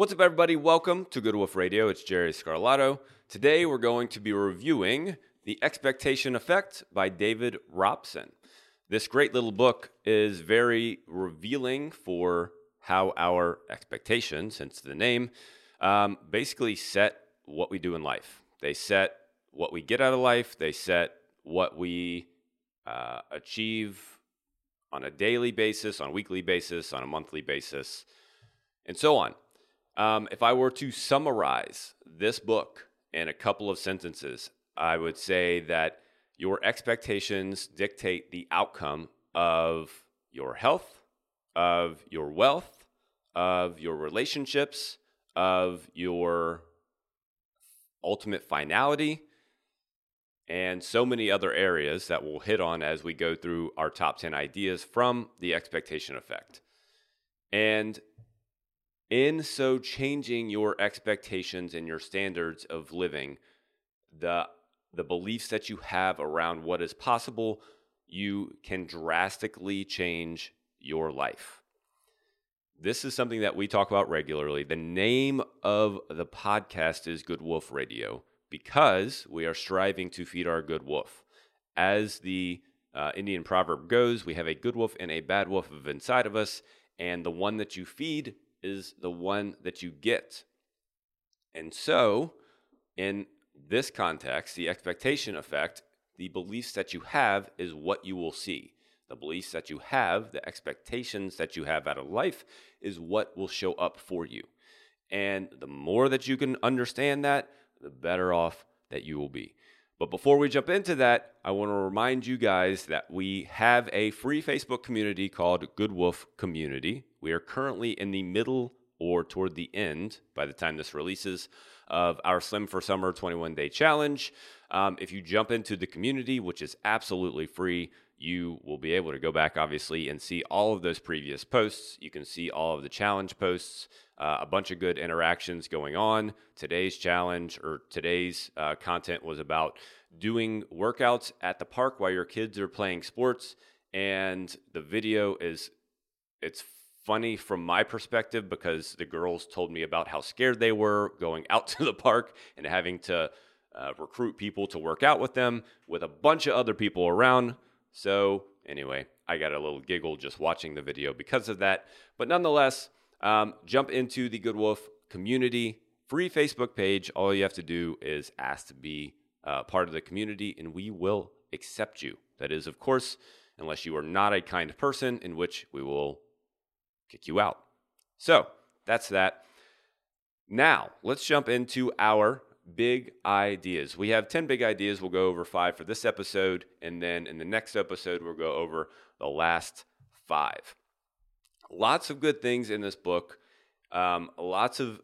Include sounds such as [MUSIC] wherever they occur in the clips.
What's up, everybody? Welcome to Good Wolf Radio. It's Jerry Scarlato. Today, we're going to be reviewing The Expectation Effect by David Robson. This great little book is very revealing for how our expectations, hence the name, um, basically set what we do in life. They set what we get out of life, they set what we uh, achieve on a daily basis, on a weekly basis, on a monthly basis, and so on. Um, if I were to summarize this book in a couple of sentences, I would say that your expectations dictate the outcome of your health, of your wealth, of your relationships, of your ultimate finality, and so many other areas that we'll hit on as we go through our top 10 ideas from the expectation effect. And in so changing your expectations and your standards of living, the the beliefs that you have around what is possible, you can drastically change your life. This is something that we talk about regularly. The name of the podcast is Good Wolf Radio because we are striving to feed our good wolf. As the uh, Indian proverb goes, we have a good wolf and a bad wolf inside of us, and the one that you feed is the one that you get. And so, in this context, the expectation effect, the beliefs that you have is what you will see. The beliefs that you have, the expectations that you have out of life is what will show up for you. And the more that you can understand that, the better off that you will be. But before we jump into that, I want to remind you guys that we have a free Facebook community called Good Wolf Community. We are currently in the middle or toward the end, by the time this releases, of our Slim for Summer 21 day challenge. Um, if you jump into the community, which is absolutely free, you will be able to go back, obviously, and see all of those previous posts. You can see all of the challenge posts, uh, a bunch of good interactions going on. Today's challenge or today's uh, content was about doing workouts at the park while your kids are playing sports. And the video is, it's funny from my perspective because the girls told me about how scared they were going out [LAUGHS] to the park and having to uh, recruit people to work out with them with a bunch of other people around. So, anyway, I got a little giggle just watching the video because of that. But nonetheless, um, jump into the Good Wolf community free Facebook page. All you have to do is ask to be uh, part of the community, and we will accept you. That is, of course, unless you are not a kind person, in which we will kick you out. So that's that. Now, let's jump into our big ideas. We have 10 big ideas. We'll go over five for this episode. And then in the next episode, we'll go over the last five. Lots of good things in this book. Um, lots of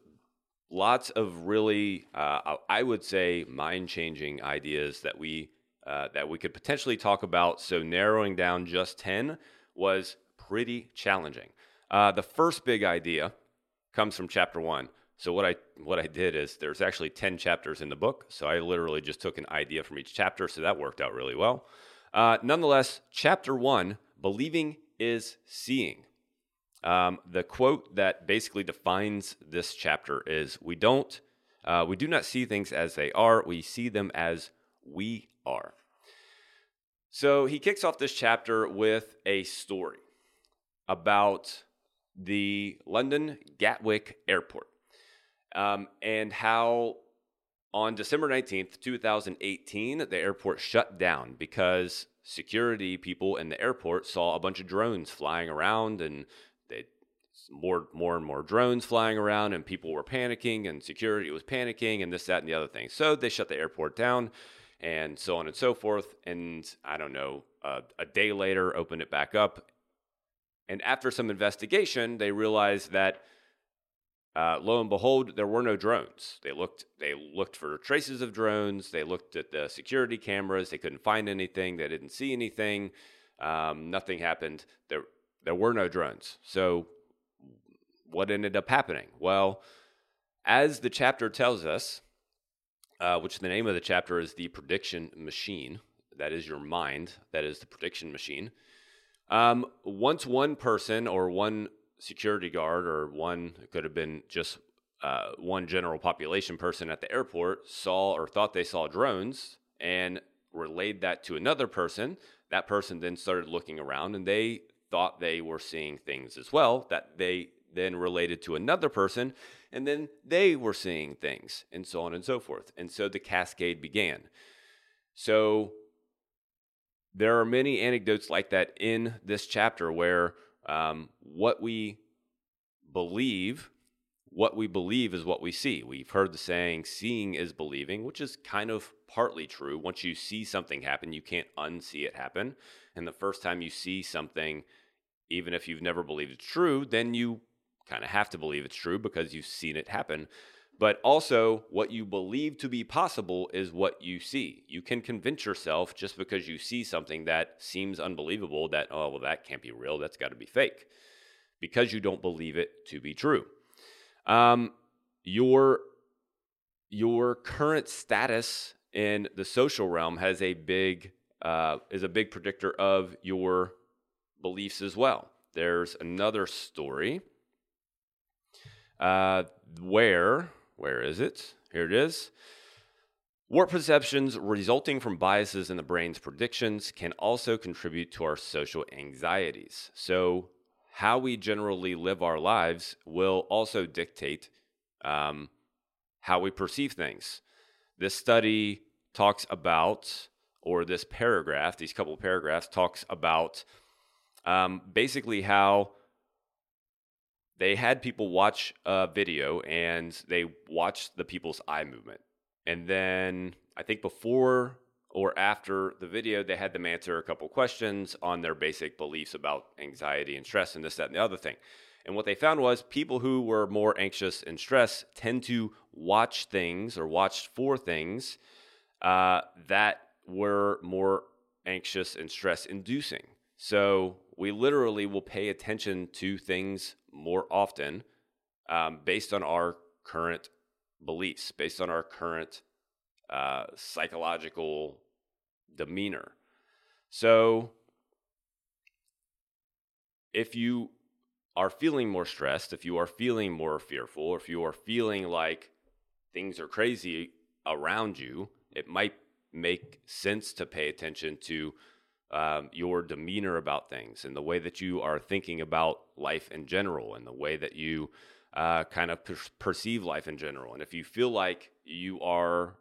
lots of really, uh, I would say, mind-changing ideas that we uh, that we could potentially talk about. So narrowing down just ten was pretty challenging. Uh, the first big idea comes from chapter one. So what I what I did is there's actually ten chapters in the book. So I literally just took an idea from each chapter. So that worked out really well. Uh, nonetheless, chapter one, believing is seeing. Um, the quote that basically defines this chapter is: "We don't, uh, we do not see things as they are. We see them as we are." So he kicks off this chapter with a story about the London Gatwick Airport um, and how on December 19th, 2018, the airport shut down because security people in the airport saw a bunch of drones flying around and they more more and more drones flying around and people were panicking and security was panicking and this that and the other thing. So they shut the airport down and so on and so forth. And i don't know uh, a day later opened it back up. And after some investigation, they realized that uh, lo and behold, there were no drones. They looked they looked for traces of drones. They looked at the security cameras. They couldn't find anything. They didn't see anything. Um, nothing happened. There there were no drones. So what ended up happening? Well, as the chapter tells us, uh, which the name of the chapter is the prediction machine. That is your mind. That is the prediction machine. Um, once one person or one security guard or one it could have been just uh, one general population person at the airport saw or thought they saw drones and relayed that to another person. That person then started looking around and they thought they were seeing things as well that they then related to another person and then they were seeing things and so on and so forth. And so the cascade began. So there are many anecdotes like that in this chapter where um, what we believe what we believe is what we see. We've heard the saying, seeing is believing, which is kind of partly true. Once you see something happen, you can't unsee it happen. And the first time you see something, even if you've never believed it's true, then you kind of have to believe it's true because you've seen it happen. But also, what you believe to be possible is what you see. You can convince yourself just because you see something that seems unbelievable that, oh, well, that can't be real. That's got to be fake because you don't believe it to be true. Um, your your current status in the social realm has a big uh, is a big predictor of your beliefs as well. There's another story uh, where where is it? Here it is. Warp perceptions resulting from biases in the brain's predictions can also contribute to our social anxieties. So, how we generally live our lives will also dictate um, how we perceive things. This study talks about, or this paragraph, these couple paragraphs, talks about um, basically how they had people watch a video and they watched the people's eye movement. And then I think before or after the video, they had them answer a couple questions on their basic beliefs about anxiety and stress and this, that, and the other thing. And what they found was people who were more anxious and stressed tend to watch things or watch for things uh, that were more anxious and stress inducing. So we literally will pay attention to things more often um, based on our current beliefs, based on our current uh, psychological demeanor. So, if you are feeling more stressed, if you are feeling more fearful, if you are feeling like things are crazy around you, it might make sense to pay attention to um, your demeanor about things and the way that you are thinking about life in general and the way that you uh, kind of per- perceive life in general. And if you feel like you are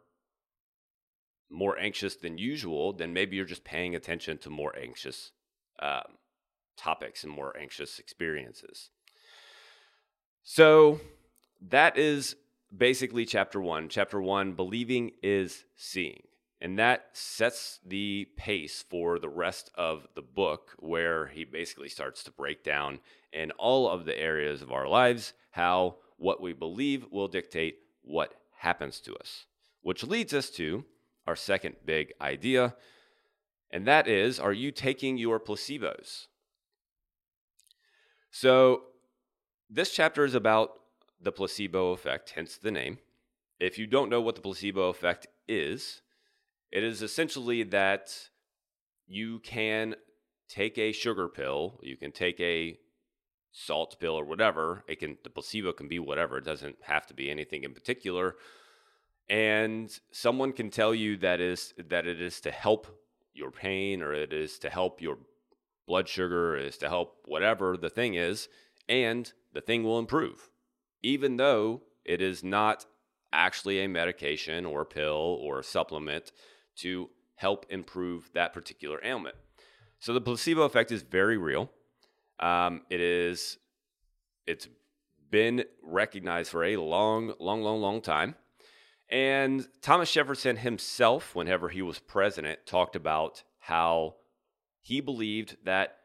more anxious than usual, then maybe you're just paying attention to more anxious um, topics and more anxious experiences. So that is basically chapter one. Chapter one believing is seeing. And that sets the pace for the rest of the book, where he basically starts to break down in all of the areas of our lives how what we believe will dictate what happens to us. Which leads us to our second big idea, and that is are you taking your placebos? So, this chapter is about the placebo effect, hence the name. If you don't know what the placebo effect is, it is essentially that you can take a sugar pill, you can take a salt pill or whatever. It can the placebo can be whatever. It doesn't have to be anything in particular and someone can tell you that is that it is to help your pain or it is to help your blood sugar is to help whatever the thing is and the thing will improve even though it is not actually a medication or a pill or a supplement to help improve that particular ailment. So the placebo effect is very real. Um, it is it's been recognized for a long long long long time. And Thomas Jefferson himself, whenever he was president, talked about how he believed that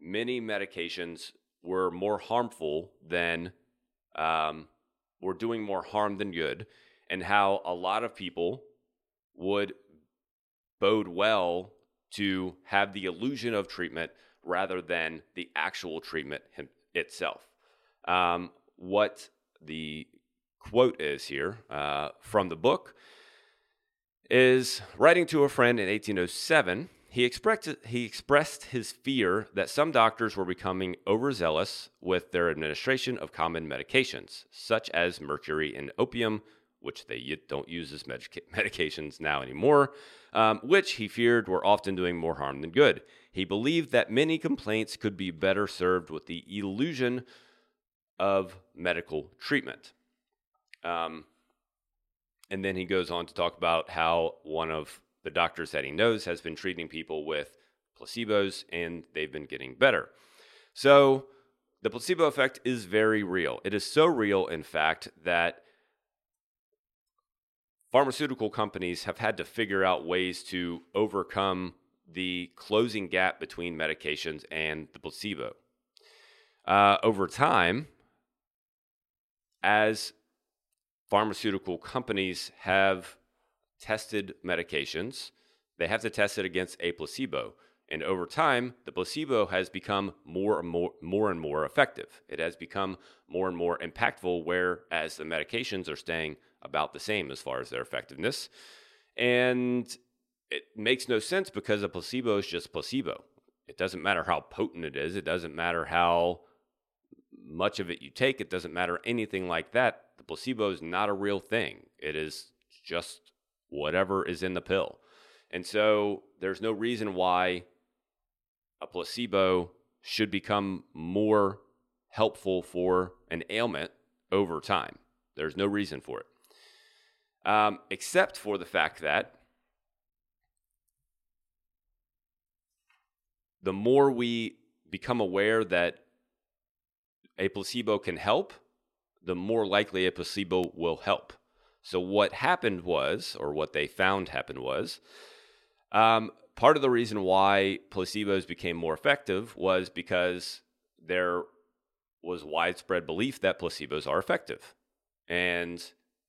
many medications were more harmful than, um, were doing more harm than good, and how a lot of people would bode well to have the illusion of treatment rather than the actual treatment itself. Um, what the quote is here uh, from the book is writing to a friend in 1807 he expressed he expressed his fear that some doctors were becoming overzealous with their administration of common medications, such as mercury and opium, which they don't use as medica- [LAUGHS] medications now anymore, um, which he feared were often doing more harm than good. He believed that many complaints could be better served with the illusion of medical treatment. Um, and then he goes on to talk about how one of the doctors that he knows has been treating people with placebos and they've been getting better. So the placebo effect is very real. It is so real, in fact, that pharmaceutical companies have had to figure out ways to overcome the closing gap between medications and the placebo. Uh, over time, as pharmaceutical companies have tested medications, they have to test it against a placebo. And over time, the placebo has become more and more, more and more effective. It has become more and more impactful, whereas the medications are staying about the same as far as their effectiveness. And it makes no sense because a placebo is just placebo. It doesn't matter how potent it is, it doesn't matter how much of it you take, it doesn't matter anything like that. The placebo is not a real thing, it is just whatever is in the pill. And so there's no reason why a placebo should become more helpful for an ailment over time. There's no reason for it um, except for the fact that the more we become aware that a placebo can help, the more likely a placebo will help. So, what happened was, or what they found happened was, um, part of the reason why placebos became more effective was because there was widespread belief that placebos are effective. And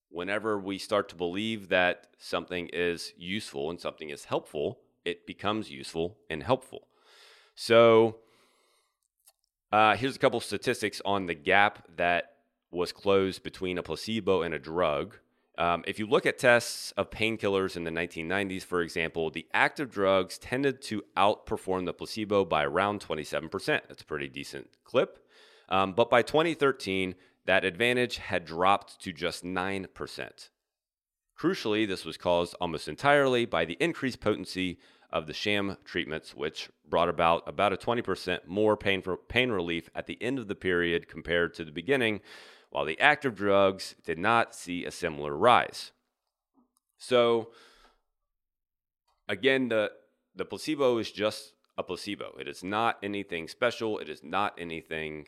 whenever we start to believe that something is useful and something is helpful, it becomes useful and helpful. So, uh, here's a couple statistics on the gap that was closed between a placebo and a drug. Um, if you look at tests of painkillers in the 1990s, for example, the active drugs tended to outperform the placebo by around 27%. That's a pretty decent clip. Um, but by 2013, that advantage had dropped to just 9%. Crucially, this was caused almost entirely by the increased potency of the sham treatments, which brought about about a 20% more pain, pain relief at the end of the period compared to the beginning, while the active drugs did not see a similar rise. So, again, the, the placebo is just a placebo. It is not anything special. It is not anything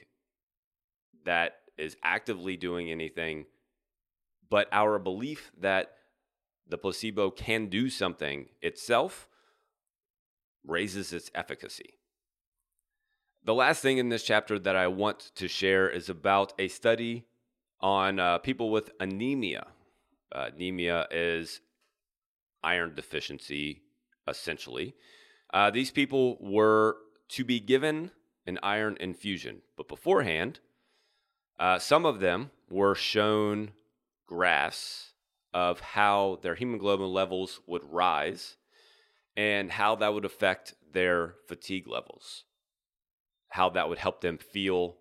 that is actively doing anything, but our belief that the placebo can do something itself raises its efficacy. The last thing in this chapter that I want to share is about a study on uh, people with anemia. Uh, anemia is iron deficiency, essentially. Uh, these people were to be given an iron infusion, but beforehand, uh, some of them were shown graphs of how their hemoglobin levels would rise and how that would affect their fatigue levels, how that would help them feel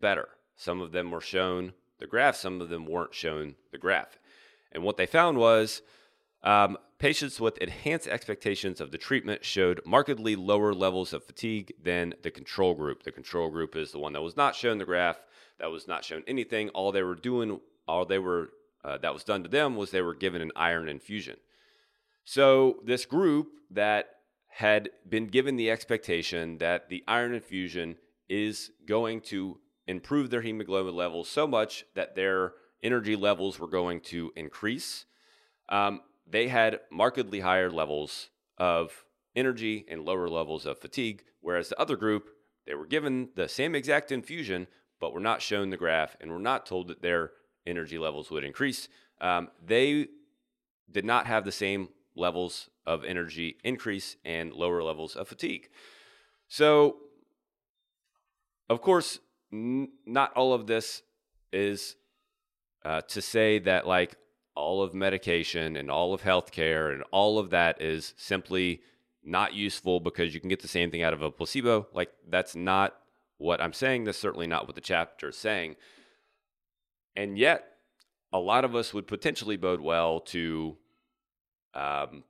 better. Some of them were shown the graph, some of them weren't shown the graph. And what they found was um, patients with enhanced expectations of the treatment showed markedly lower levels of fatigue than the control group. The control group is the one that was not shown the graph, that was not shown anything. All they were doing, all they were uh, that was done to them was they were given an iron infusion. So this group that had been given the expectation that the iron infusion is going to improve their hemoglobin levels so much that their energy levels were going to increase. Um, they had markedly higher levels of energy and lower levels of fatigue, whereas the other group, they were given the same exact infusion, but we're not shown the graph and we're not told that their energy levels would increase. Um, they did not have the same levels of energy increase and lower levels of fatigue. So, of course, n- not all of this is uh, to say that like all of medication and all of healthcare and all of that is simply not useful because you can get the same thing out of a placebo. Like, that's not what I'm saying. That's certainly not what the chapter is saying. And yet, a lot of us would potentially bode well to um,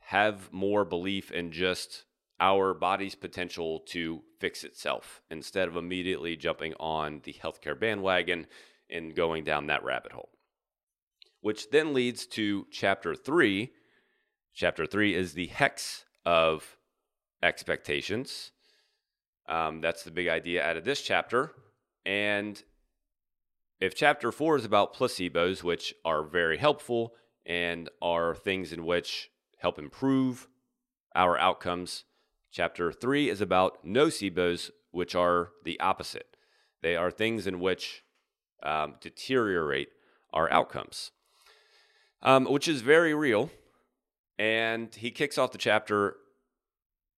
have more belief in just our body's potential to fix itself instead of immediately jumping on the healthcare bandwagon and going down that rabbit hole. Which then leads to chapter three. Chapter three is the hex of expectations. Um, that's the big idea out of this chapter. And if chapter four is about placebos, which are very helpful and are things in which help improve our outcomes, chapter three is about nocebos, which are the opposite. They are things in which um, deteriorate our outcomes, um, which is very real. And he kicks off the chapter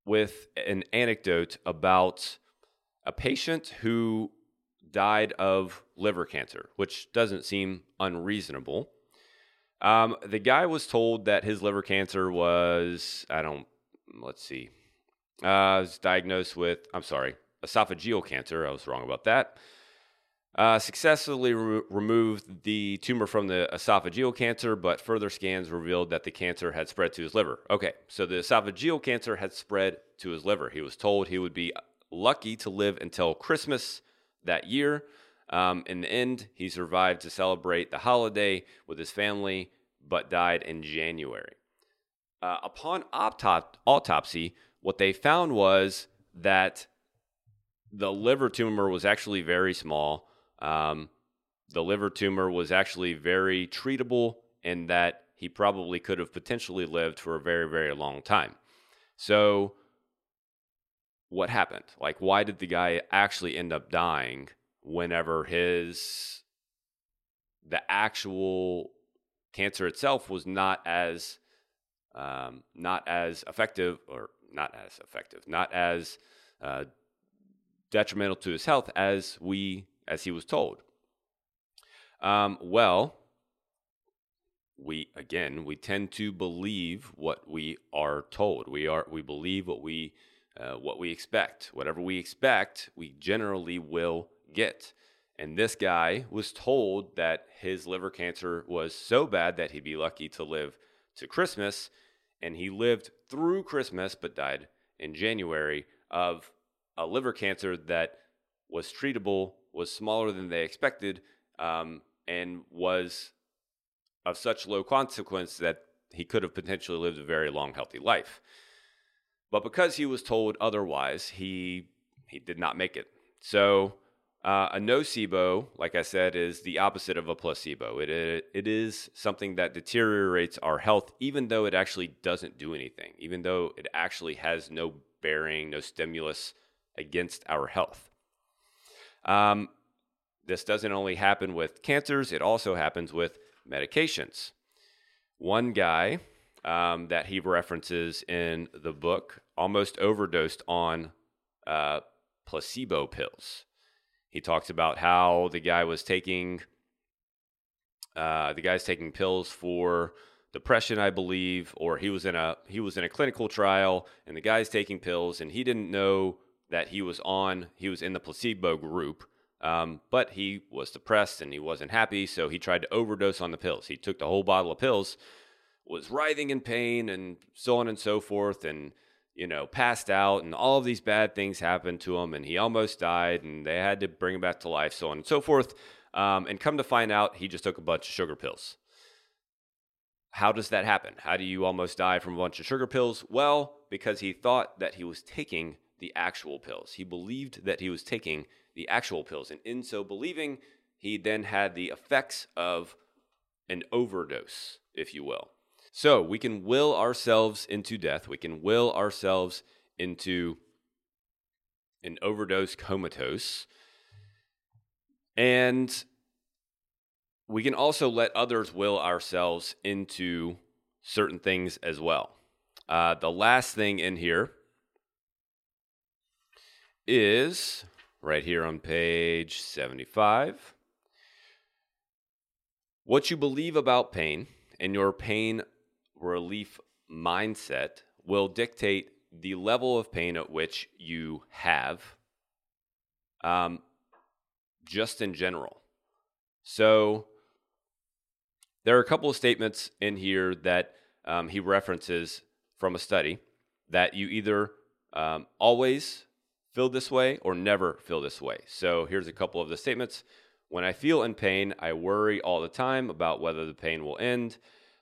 with an anecdote about a patient who died of liver cancer, which doesn't seem unreasonable. Um, the guy was told that his liver cancer was, I don't, let's see, uh, was diagnosed with, I'm sorry, esophageal cancer. I was wrong about that. Uh, successfully re- removed the tumor from the esophageal cancer, but further scans revealed that the cancer had spread to his liver. Okay, so the esophageal cancer had spread to his liver. He was told he would be lucky to live until Christmas that year. Um, in the end, he survived to celebrate the holiday with his family, but died in January. Uh, upon autop- autopsy, what they found was that the liver tumor was actually very small. Um, the liver tumor was actually very treatable, and that he probably could have potentially lived for a very, very long time. So, what happened? Like, why did the guy actually end up dying whenever his the actual cancer itself was not as um, not as effective or not as effective, not as uh, detrimental to his health as we as he was told. Um, well, we again we tend to believe what we are told. We are we believe what we uh, what we expect. Whatever we expect, we generally will get. And this guy was told that his liver cancer was so bad that he'd be lucky to live to Christmas. And he lived through Christmas, but died in January of a liver cancer that was treatable, was smaller than they expected, um, and was of such low consequence that he could have potentially lived a very long, healthy life. But because he was told otherwise, he he did not make it. So uh, a nocebo, like I said, is the opposite of a placebo. It, it, it is something that deteriorates our health, even though it actually doesn't do anything, even though it actually has no bearing, no stimulus against our health. Um, this doesn't only happen with cancers, it also happens with medications. One guy um, that he references in the book almost overdosed on uh, placebo pills. He talks about how the guy was taking uh, the guy's taking pills for depression, I believe, or he was in a he was in a clinical trial, and the guy's taking pills, and he didn't know that he was on he was in the placebo group. Um, but he was depressed and he wasn't happy, so he tried to overdose on the pills. He took the whole bottle of pills, was writhing in pain, and so on and so forth, and you know, passed out and all of these bad things happened to him and he almost died and they had to bring him back to life, so on and so forth. Um, and come to find out, he just took a bunch of sugar pills. How does that happen? How do you almost die from a bunch of sugar pills? Well, because he thought that he was taking the actual pills. He believed that he was taking the actual pills. And in so believing, he then had the effects of an overdose, if you will. So we can will ourselves into death. We can will ourselves into an overdose comatose. And we can also let others will ourselves into certain things as well. Uh, the last thing in here is right here on page 75. What you believe about pain and your pain relief mindset will dictate the level of pain at which you have, um, just in general. So there are a couple of statements in here that um, he references from a study that you either um, always feel this way or never feel this way. So here's a couple of the statements. When I feel in pain, I worry all the time about whether the pain will end.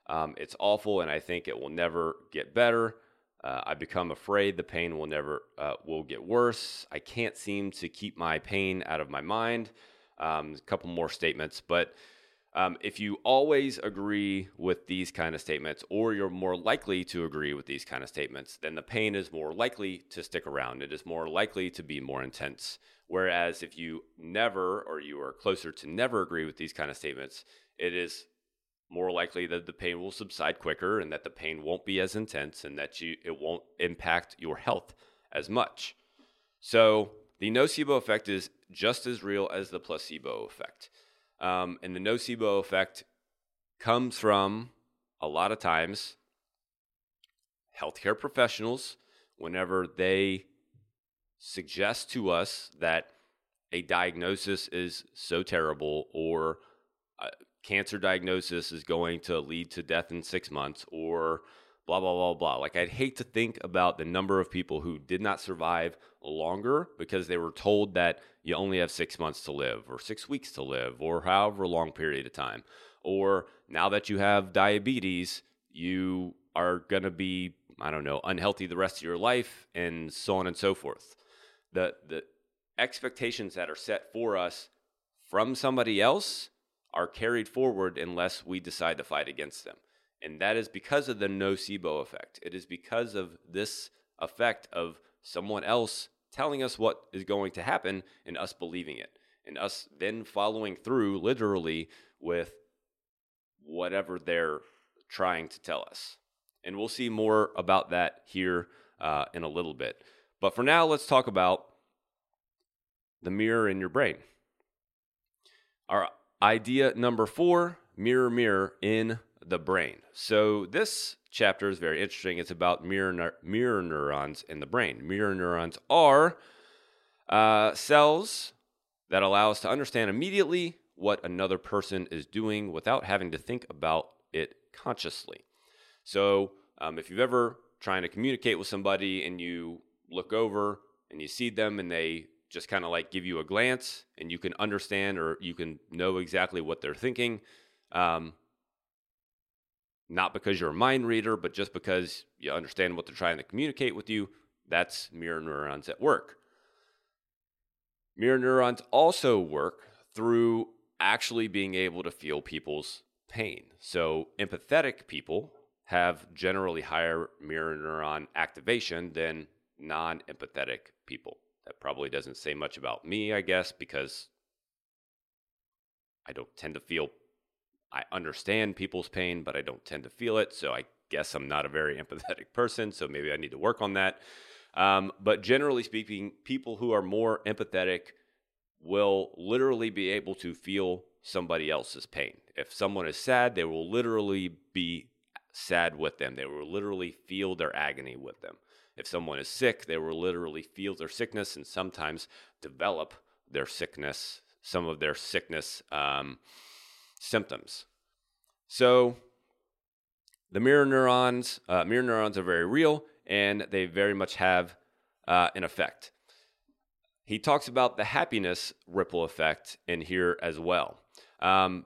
Um, it's awful, and I think it will never get better. Uh, I become afraid the pain will never uh, will get worse. I can't seem to keep my pain out of my mind. Um, a couple more statements, but um, if you always agree with these kind of statements, or you're more likely to agree with these kind of statements, then the pain is more likely to stick around. It is more likely to be more intense. Whereas if you never, or you are closer to never agree with these kind of statements, it is more likely that the pain will subside quicker and that the pain won't be as intense and that you it won't impact your health as much. So the nocebo effect is just as real as the placebo effect. Um, and the nocebo effect comes from a lot of times healthcare professionals, whenever they suggest to us that a diagnosis is so terrible or cancer diagnosis is going to lead to death in six months or blah, blah, blah, blah. Like, I'd hate to think about the number of people who did not survive longer because they were told that you only have six months to live or six weeks to live or however long period of time. Or now that you have diabetes, you are going to be, I don't know, unhealthy the rest of your life and so on and so forth. The, the expectations that are set for us from somebody else are carried forward unless we decide to fight against them. And that is because of the nocebo effect. It is because of this effect of someone else telling us what is going to happen and us believing it. And us then following through literally with whatever they're trying to tell us. And we'll see more about that here uh, in a little bit. But for now, let's talk about the mirror in your brain. Our idea number four mirror, mirror in the brain. So this chapter is very interesting. It's about mirror mirror neurons in the brain. Mirror neurons are uh, cells that allow us to understand immediately what another person is doing without having to think about it consciously. So um, if you've ever trying to communicate with somebody and you look over and you see them and they just kind of like give you a glance and you can understand or you can know exactly what they're thinking. Um, not because you're a mind reader, but just because you understand what they're trying to communicate with you. That's mirror neurons at work. Mirror neurons also work through actually being able to feel people's pain. So, empathetic people have generally higher mirror neuron activation than non empathetic people. That probably doesn't say much about me, I guess, because I don't tend to feel I understand people's pain, but I don't tend to feel it. So I guess I'm not a very [LAUGHS] empathetic person. So maybe I need to work on that. Um, but generally speaking, people who are more empathetic will literally be able to feel somebody else's pain. If someone is sad, they will literally be sad with them. They will literally feel their agony with them. If someone is sick, they will literally feel their sickness and sometimes develop their sickness, some of their sickness. Um, symptoms. So the mirror neurons, uh, mirror neurons are very real and they very much have uh, an effect. He talks about the happiness ripple effect in here as well. Um,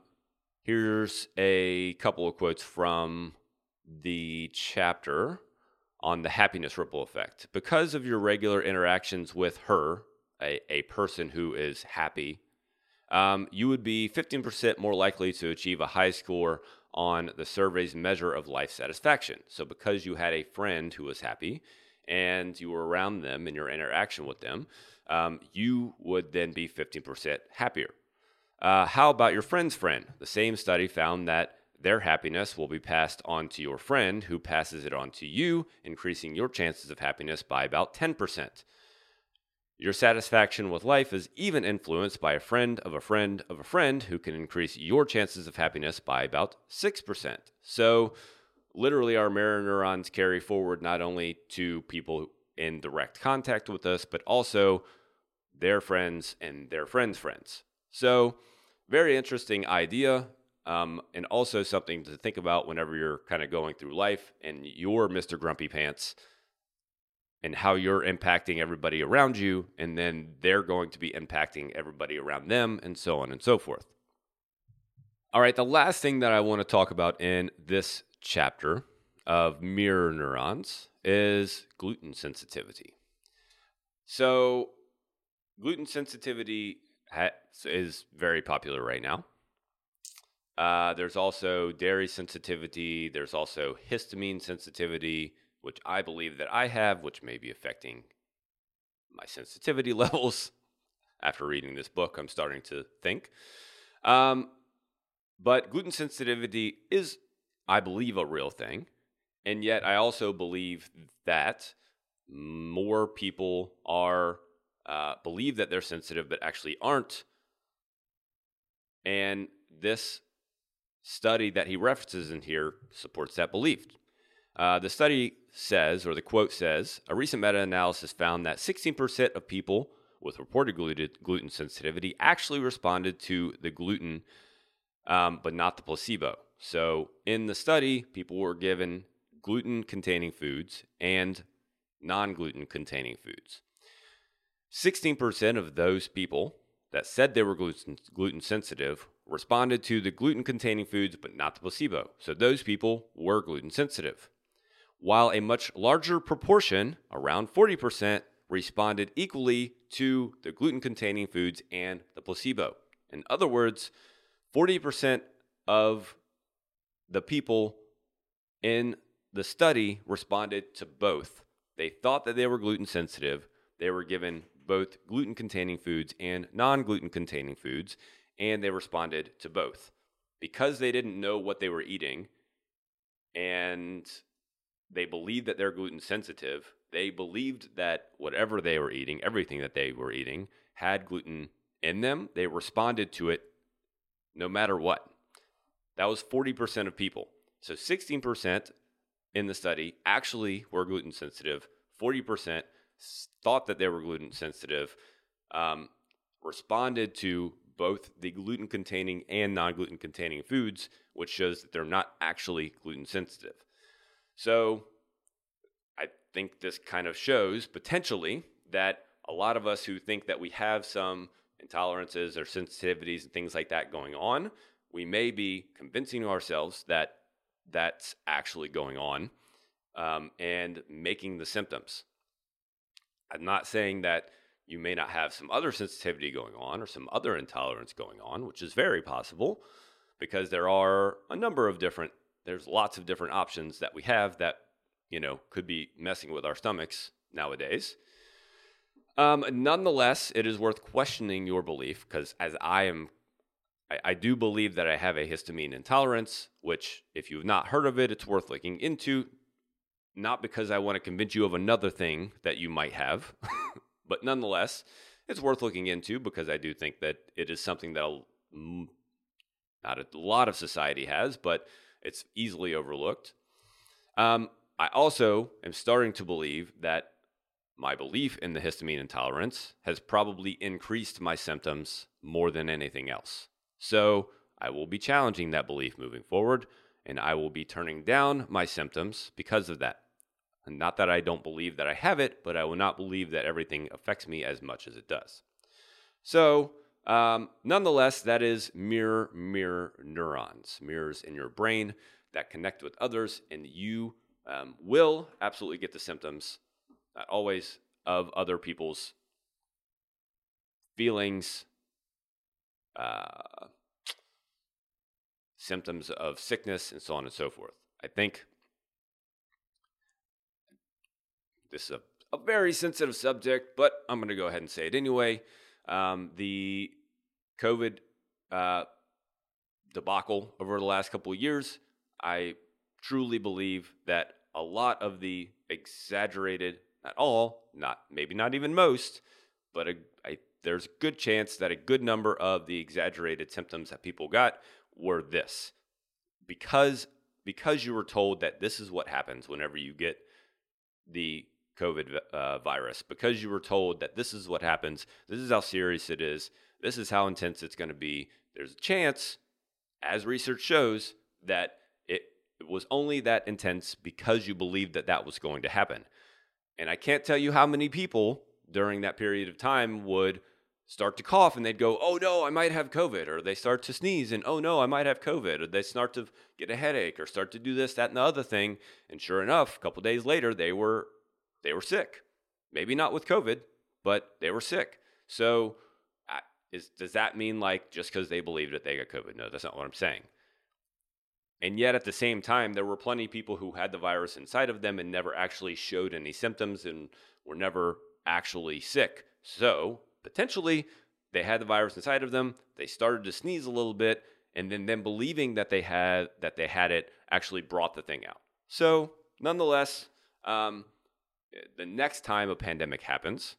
here's a couple of quotes from the chapter on the happiness ripple effect. Because of your regular interactions with her, a, a person who is happy um, you would be 15% more likely to achieve a high score on the survey's measure of life satisfaction. So, because you had a friend who was happy and you were around them in your interaction with them, um, you would then be 15% happier. Uh, how about your friend's friend? The same study found that their happiness will be passed on to your friend, who passes it on to you, increasing your chances of happiness by about 10%. Your satisfaction with life is even influenced by a friend of a friend of a friend who can increase your chances of happiness by about 6%. So, literally, our mirror neurons carry forward not only to people in direct contact with us, but also their friends and their friends' friends. So, very interesting idea. Um, and also something to think about whenever you're kind of going through life and you're Mr. Grumpy Pants and how you're impacting everybody around you, and then they're going to be impacting everybody around them, and so on and so forth. All right, the last thing that I want to talk about in this chapter of mirror neurons is gluten sensitivity. So, gluten sensitivity ha- is very popular right now. Uh, there's also dairy sensitivity. There's also histamine sensitivity which I believe that I have, which may be affecting my sensitivity [LAUGHS] levels. After reading this book, I'm starting to think. Um, but gluten sensitivity is, I believe, a real thing. And yet, I also believe that more people are uh, believe that they're sensitive, but actually aren't. And this study that he references in here supports that belief. Uh, the study says, or the quote says, a recent meta analysis found that 16% of people with reported gluten sensitivity actually responded to the gluten, um, but not the placebo. So in the study, people were given gluten containing foods and non gluten containing foods. 16% of those people that said they were gluten, gluten sensitive responded to the gluten containing foods, but not the placebo. So those people were gluten sensitive while a much larger proportion, around 40%, responded equally to the gluten containing foods and the placebo. In other words, 40% of the people in the study responded to both. They thought that they were gluten sensitive. They were given both gluten containing foods and non gluten containing foods, and they responded to both. Because they didn't know what they were eating and they believed that they're gluten sensitive. They believed that whatever they were eating, everything that they were eating, had gluten in them. They responded to it no matter what. That was 40% of people. So 16% in the study actually were gluten sensitive. 40% thought that they were gluten sensitive, um, responded to both the gluten containing and non gluten containing foods, which shows that they're not actually gluten sensitive. So I think this kind of shows potentially that a lot of us who think that we have some intolerances or sensitivities and things like that going on, we may be convincing ourselves that that's actually going on um, and making the symptoms. I'm not saying that you may not have some other sensitivity going on or some other intolerance going on, which is very possible because there are a number of different there's lots of different options that we have that you know could be messing with our stomachs nowadays. Um, nonetheless, it is worth questioning your belief because as I am, I, I, do believe that I have a histamine intolerance, which if you've not heard of it, it's worth looking into. Not because I want to convince you of another thing that you might have, [LAUGHS] but nonetheless, it's worth looking into because I do think that it is something that a, not a lot of society has, but it's easily overlooked. Um, I also am starting to believe that my belief in the histamine intolerance has probably increased my symptoms more than anything else. So I will be challenging that belief moving forward, and I will be turning down my symptoms because of that. Not that I don't believe that I have it, but I will not believe that everything affects me as much as it does. So um, nonetheless, that is mirror, mirror neurons, mirrors in your brain that connect with others, and you um, will absolutely get the symptoms, not always, of other people's feelings, uh, symptoms of sickness, and so on and so forth. I think this is a, a very sensitive subject, but I'm going to go ahead and say it anyway. Um, the COVID uh, debacle over the last couple of years, I truly believe that a lot of the exaggerated, not all, not maybe not even most, but a, I, there's a good chance that a good number of the exaggerated symptoms that people got were this. Because because you were told that this is what happens whenever you get the COVID uh, virus, because you were told that this is what happens, this is how serious it is, this is how intense it's going to be, there's a chance, as research shows, that it, was only that intense because you believed that that was going to happen. And I can't tell you how many people during that period of time would start to cough and they'd go, oh no, I might have COVID. Or they start to sneeze and, oh no, I might have COVID. Or they start to get a headache or start to do this, that, and the other thing. And sure enough, a couple days later, they were, they were sick. Maybe not with COVID, but they were sick. So is, does that mean like just because they believed it, they got COVID? No, that's not what I'm saying. And yet at the same time, there were plenty of people who had the virus inside of them and never actually showed any symptoms and were never actually sick. So potentially they had the virus inside of them. They started to sneeze a little bit, and then them believing that they had that they had it actually brought the thing out. So nonetheless, um, the next time a pandemic happens,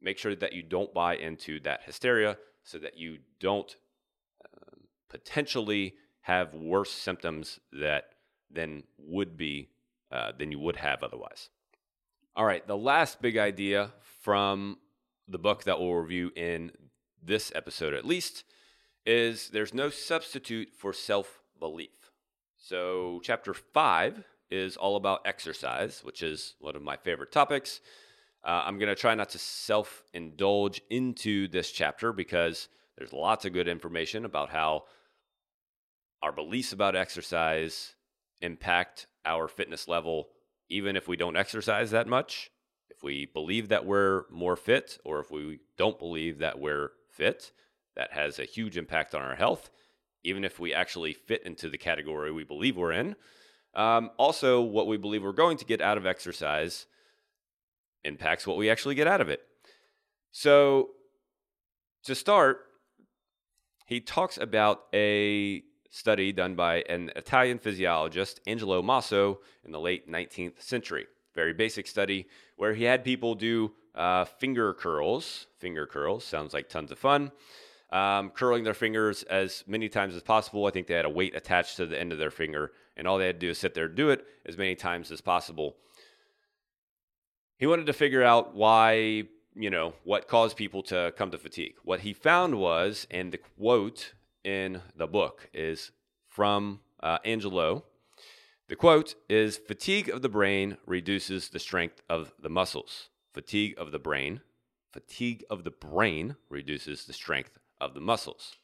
make sure that you don't buy into that hysteria, so that you don't um, potentially have worse symptoms that than would be uh, than you would have otherwise. All right, the last big idea from the book that we'll review in this episode at least is there's no substitute for self belief. So, chapter five is all about exercise, which is one of my favorite topics. Uh, I'm going to try not to self indulge into this chapter because there's lots of good information about how our beliefs about exercise impact our fitness level, even if we don't exercise that much if we believe that we're more fit or if we don't believe that we're fit, that has a huge impact on our health, even if we actually fit into the category we believe we're in. Um, also, what we believe we're going to get out of exercise impacts what we actually get out of it. So, to start, he talks about a study done by an Italian physiologist, Angelo Mosso, in the late 19th century very basic study where he had people do uh, finger curls. Finger curls sounds like tons of fun. Um, curling their fingers as many times as possible. I think they had a weight attached to the end of their finger, and all they had to do is sit there and do it as many times as possible. He wanted to figure out why, you know, what caused people to come to fatigue. What he found was, and the quote in the book is from uh, Angelo, the quote is fatigue of the brain reduces the strength of the muscles. Fatigue of the brain, fatigue of the brain reduces the strength of the muscles.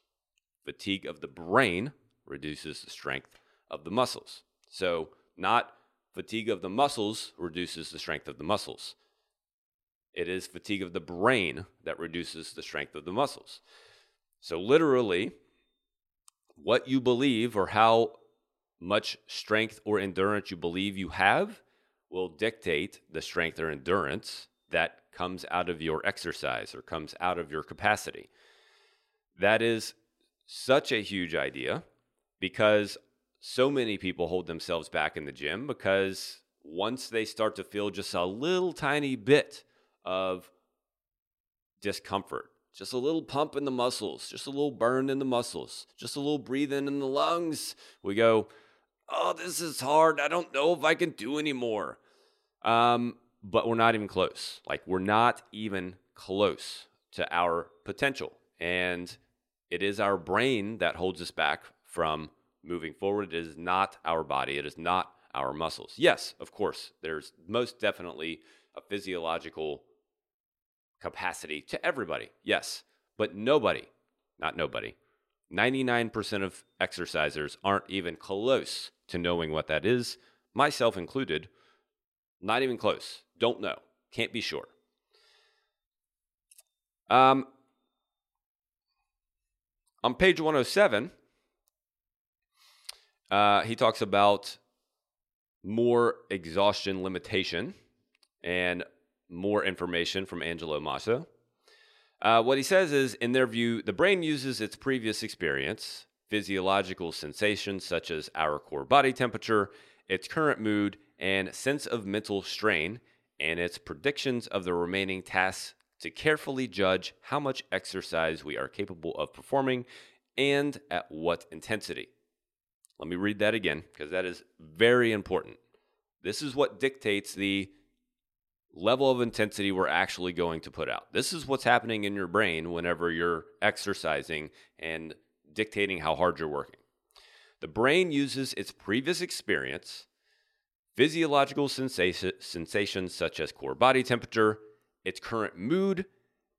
Fatigue of the brain reduces the strength of the muscles. So, not fatigue of the muscles reduces the strength of the muscles. It is fatigue of the brain that reduces the strength of the muscles. So, literally, what you believe or how much strength or endurance you believe you have will dictate the strength or endurance that comes out of your exercise or comes out of your capacity. That is such a huge idea because so many people hold themselves back in the gym because once they start to feel just a little tiny bit of discomfort, just a little pump in the muscles, just a little burn in the muscles, just a little breathing in the lungs, we go, oh, this is hard. I don't know if I can do anymore. Um, but we're not even close. Like, we're not even close to our potential. And it is our brain that holds us back from moving forward. It is not our body, it is not our muscles. Yes, of course, there's most definitely a physiological capacity to everybody. Yes, but nobody, not nobody, 99% of exercisers aren't even close to knowing what that is, myself included. Not even close. Don't know. Can't be sure. Um, on page 107, uh, he talks about more exhaustion limitation and more information from Angelo Mosso. Uh, what he says is, in their view, the brain uses its previous experience, physiological sensations such as our core body temperature, its current mood, and sense of mental strain, and its predictions of the remaining tasks to carefully judge how much exercise we are capable of performing and at what intensity. Let me read that again because that is very important. This is what dictates the level of intensity we're actually going to put out. This is what's happening in your brain whenever you're exercising and dictating how hard you're working. The brain uses its previous experience, physiological sensation, sensations such as core body temperature, its current mood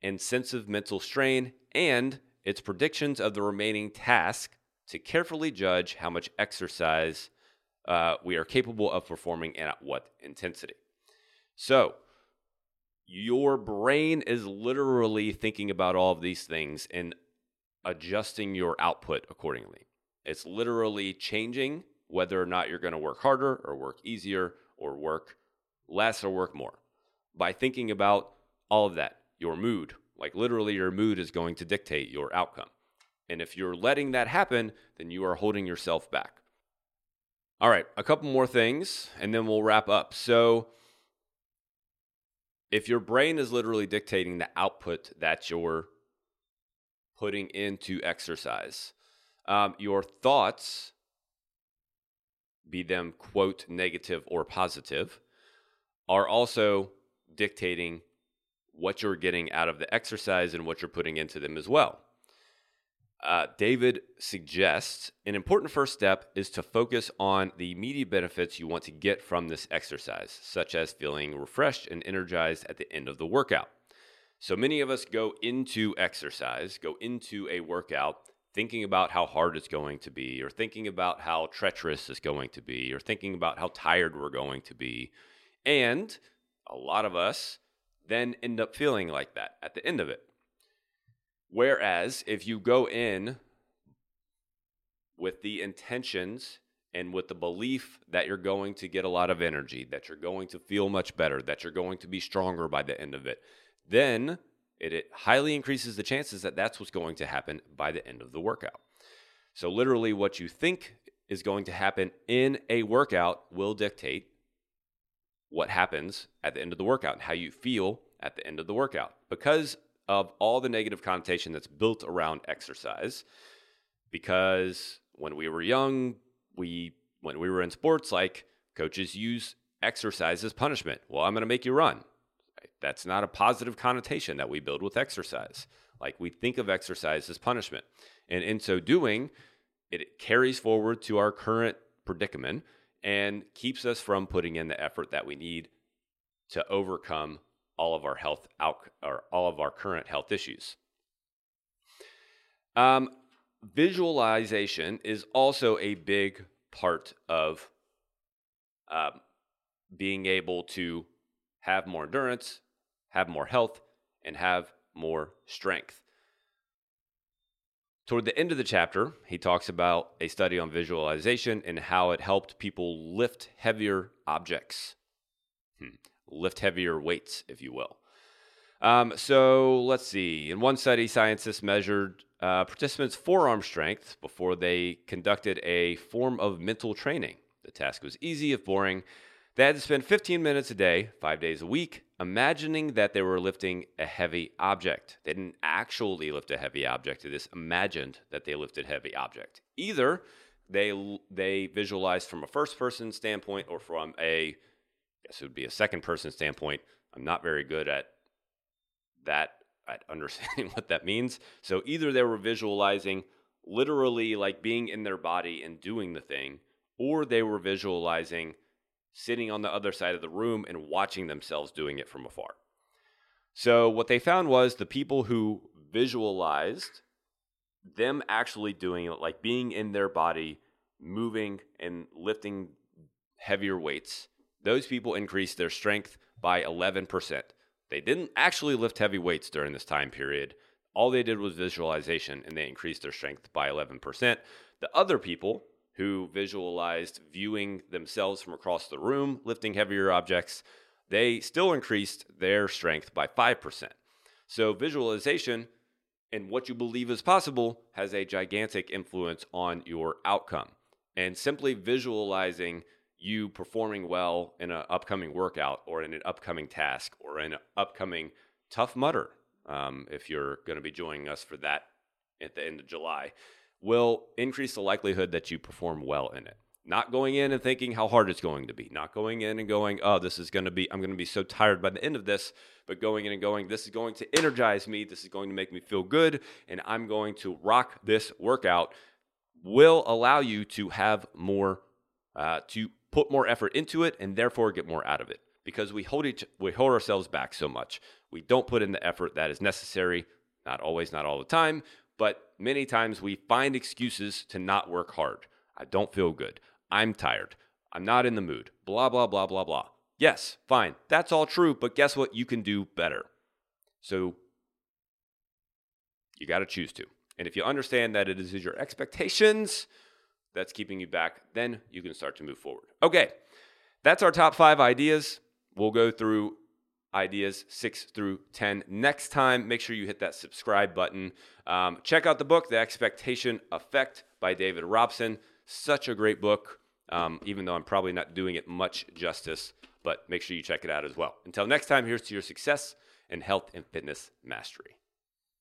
and sense of mental strain, and its predictions of the remaining task to carefully judge how much exercise uh, we are capable of performing and at what intensity. So, your brain is literally thinking about all of these things and adjusting your output accordingly. It's literally changing whether or not you're going to work harder or work easier or work less or work more by thinking about all of that. Your mood, like literally, your mood is going to dictate your outcome. And if you're letting that happen, then you are holding yourself back. All right, a couple more things and then we'll wrap up. So, if your brain is literally dictating the output that you're putting into exercise, um, your thoughts, be them quote negative or positive, are also dictating what you're getting out of the exercise and what you're putting into them as well. Uh, David suggests an important first step is to focus on the immediate benefits you want to get from this exercise, such as feeling refreshed and energized at the end of the workout. So many of us go into exercise, go into a workout thinking about how hard it's going to be, or thinking about how treacherous it's going to be, or thinking about how tired we're going to be. And a lot of us then end up feeling like that at the end of it. Whereas if you go in with the intentions and with the belief that you're going to get a lot of energy, that you're going to feel much better, that you're going to be stronger by the end of it, then it, it highly increases the chances that that's what's going to happen by the end of the workout. So, literally, what you think is going to happen in a workout will dictate what happens at the end of the workout and how you feel at the end of the workout. Because of all the negative connotation that's built around exercise. Because when we were young, we when we were in sports, like coaches use exercise as punishment. Well, I'm going to make you run. That's not a positive connotation that we build with exercise. Like we think of exercise as punishment. And in so doing, it carries forward to our current predicament and keeps us from putting in the effort that we need to overcome all of our health out or all of our current health issues. Um, visualization is also a big part of uh, being able to have more endurance, have more health, and have more strength. Toward the end of the chapter, he talks about a study on visualization and how it helped people lift heavier objects. Hmm lift heavier weights, if you will. Um, so let's see. In one study, scientists measured uh, participants' forearm strength before they conducted a form of mental training. The task was easy, if boring. They had to spend 15 minutes a day, five days a week, imagining that they were lifting a heavy object. They didn't actually lift a heavy object, they just imagined that they lifted a heavy object. Either they, they visualized from a first person standpoint or from a it would be a second person standpoint. I'm not very good at that, at [LAUGHS] understanding what that means. So either they were visualizing literally like being in their body and doing the thing, or they were visualizing sitting on the other side of the room and watching themselves doing it from afar. So what they found was the people who visualized them actually doing it, like being in their body, moving and lifting heavier weights, those people increased their strength by 11%. They didn't actually lift heavy weights during this time period. All they did was visualization and they increased their strength by 11%. The other people who visualized viewing themselves from across the room, lifting heavier objects, they still increased their strength by 5%. So, visualization and what you believe is possible has a gigantic influence on your outcome. And simply visualizing you performing well in an upcoming workout or in an upcoming task or in an upcoming Tough Mudder, um, if you're going to be joining us for that at the end of July, will increase the likelihood that you perform well in it. Not going in and thinking how hard it's going to be, not going in and going, oh, this is going to be, I'm going to be so tired by the end of this, but going in and going, this is going to energize me, this is going to make me feel good, and I'm going to rock this workout will allow you to have more, uh, to put more effort into it and therefore get more out of it because we hold each, we hold ourselves back so much. We don't put in the effort that is necessary, not always, not all the time, but many times we find excuses to not work hard. I don't feel good. I'm tired. I'm not in the mood. Blah, blah, blah, blah, blah. Yes, fine. That's all true, but guess what? You can do better. So you got to choose to. And if you understand that it is your expectations that's keeping you back, then you can start to move forward. Okay, that's our top five ideas. We'll go through ideas six through 10 next time. Make sure you hit that subscribe button. Um, check out the book, The Expectation Effect by David Robson. Such a great book, um, even though I'm probably not doing it much justice, but make sure you check it out as well. Until next time, here's to your success and health and fitness mastery.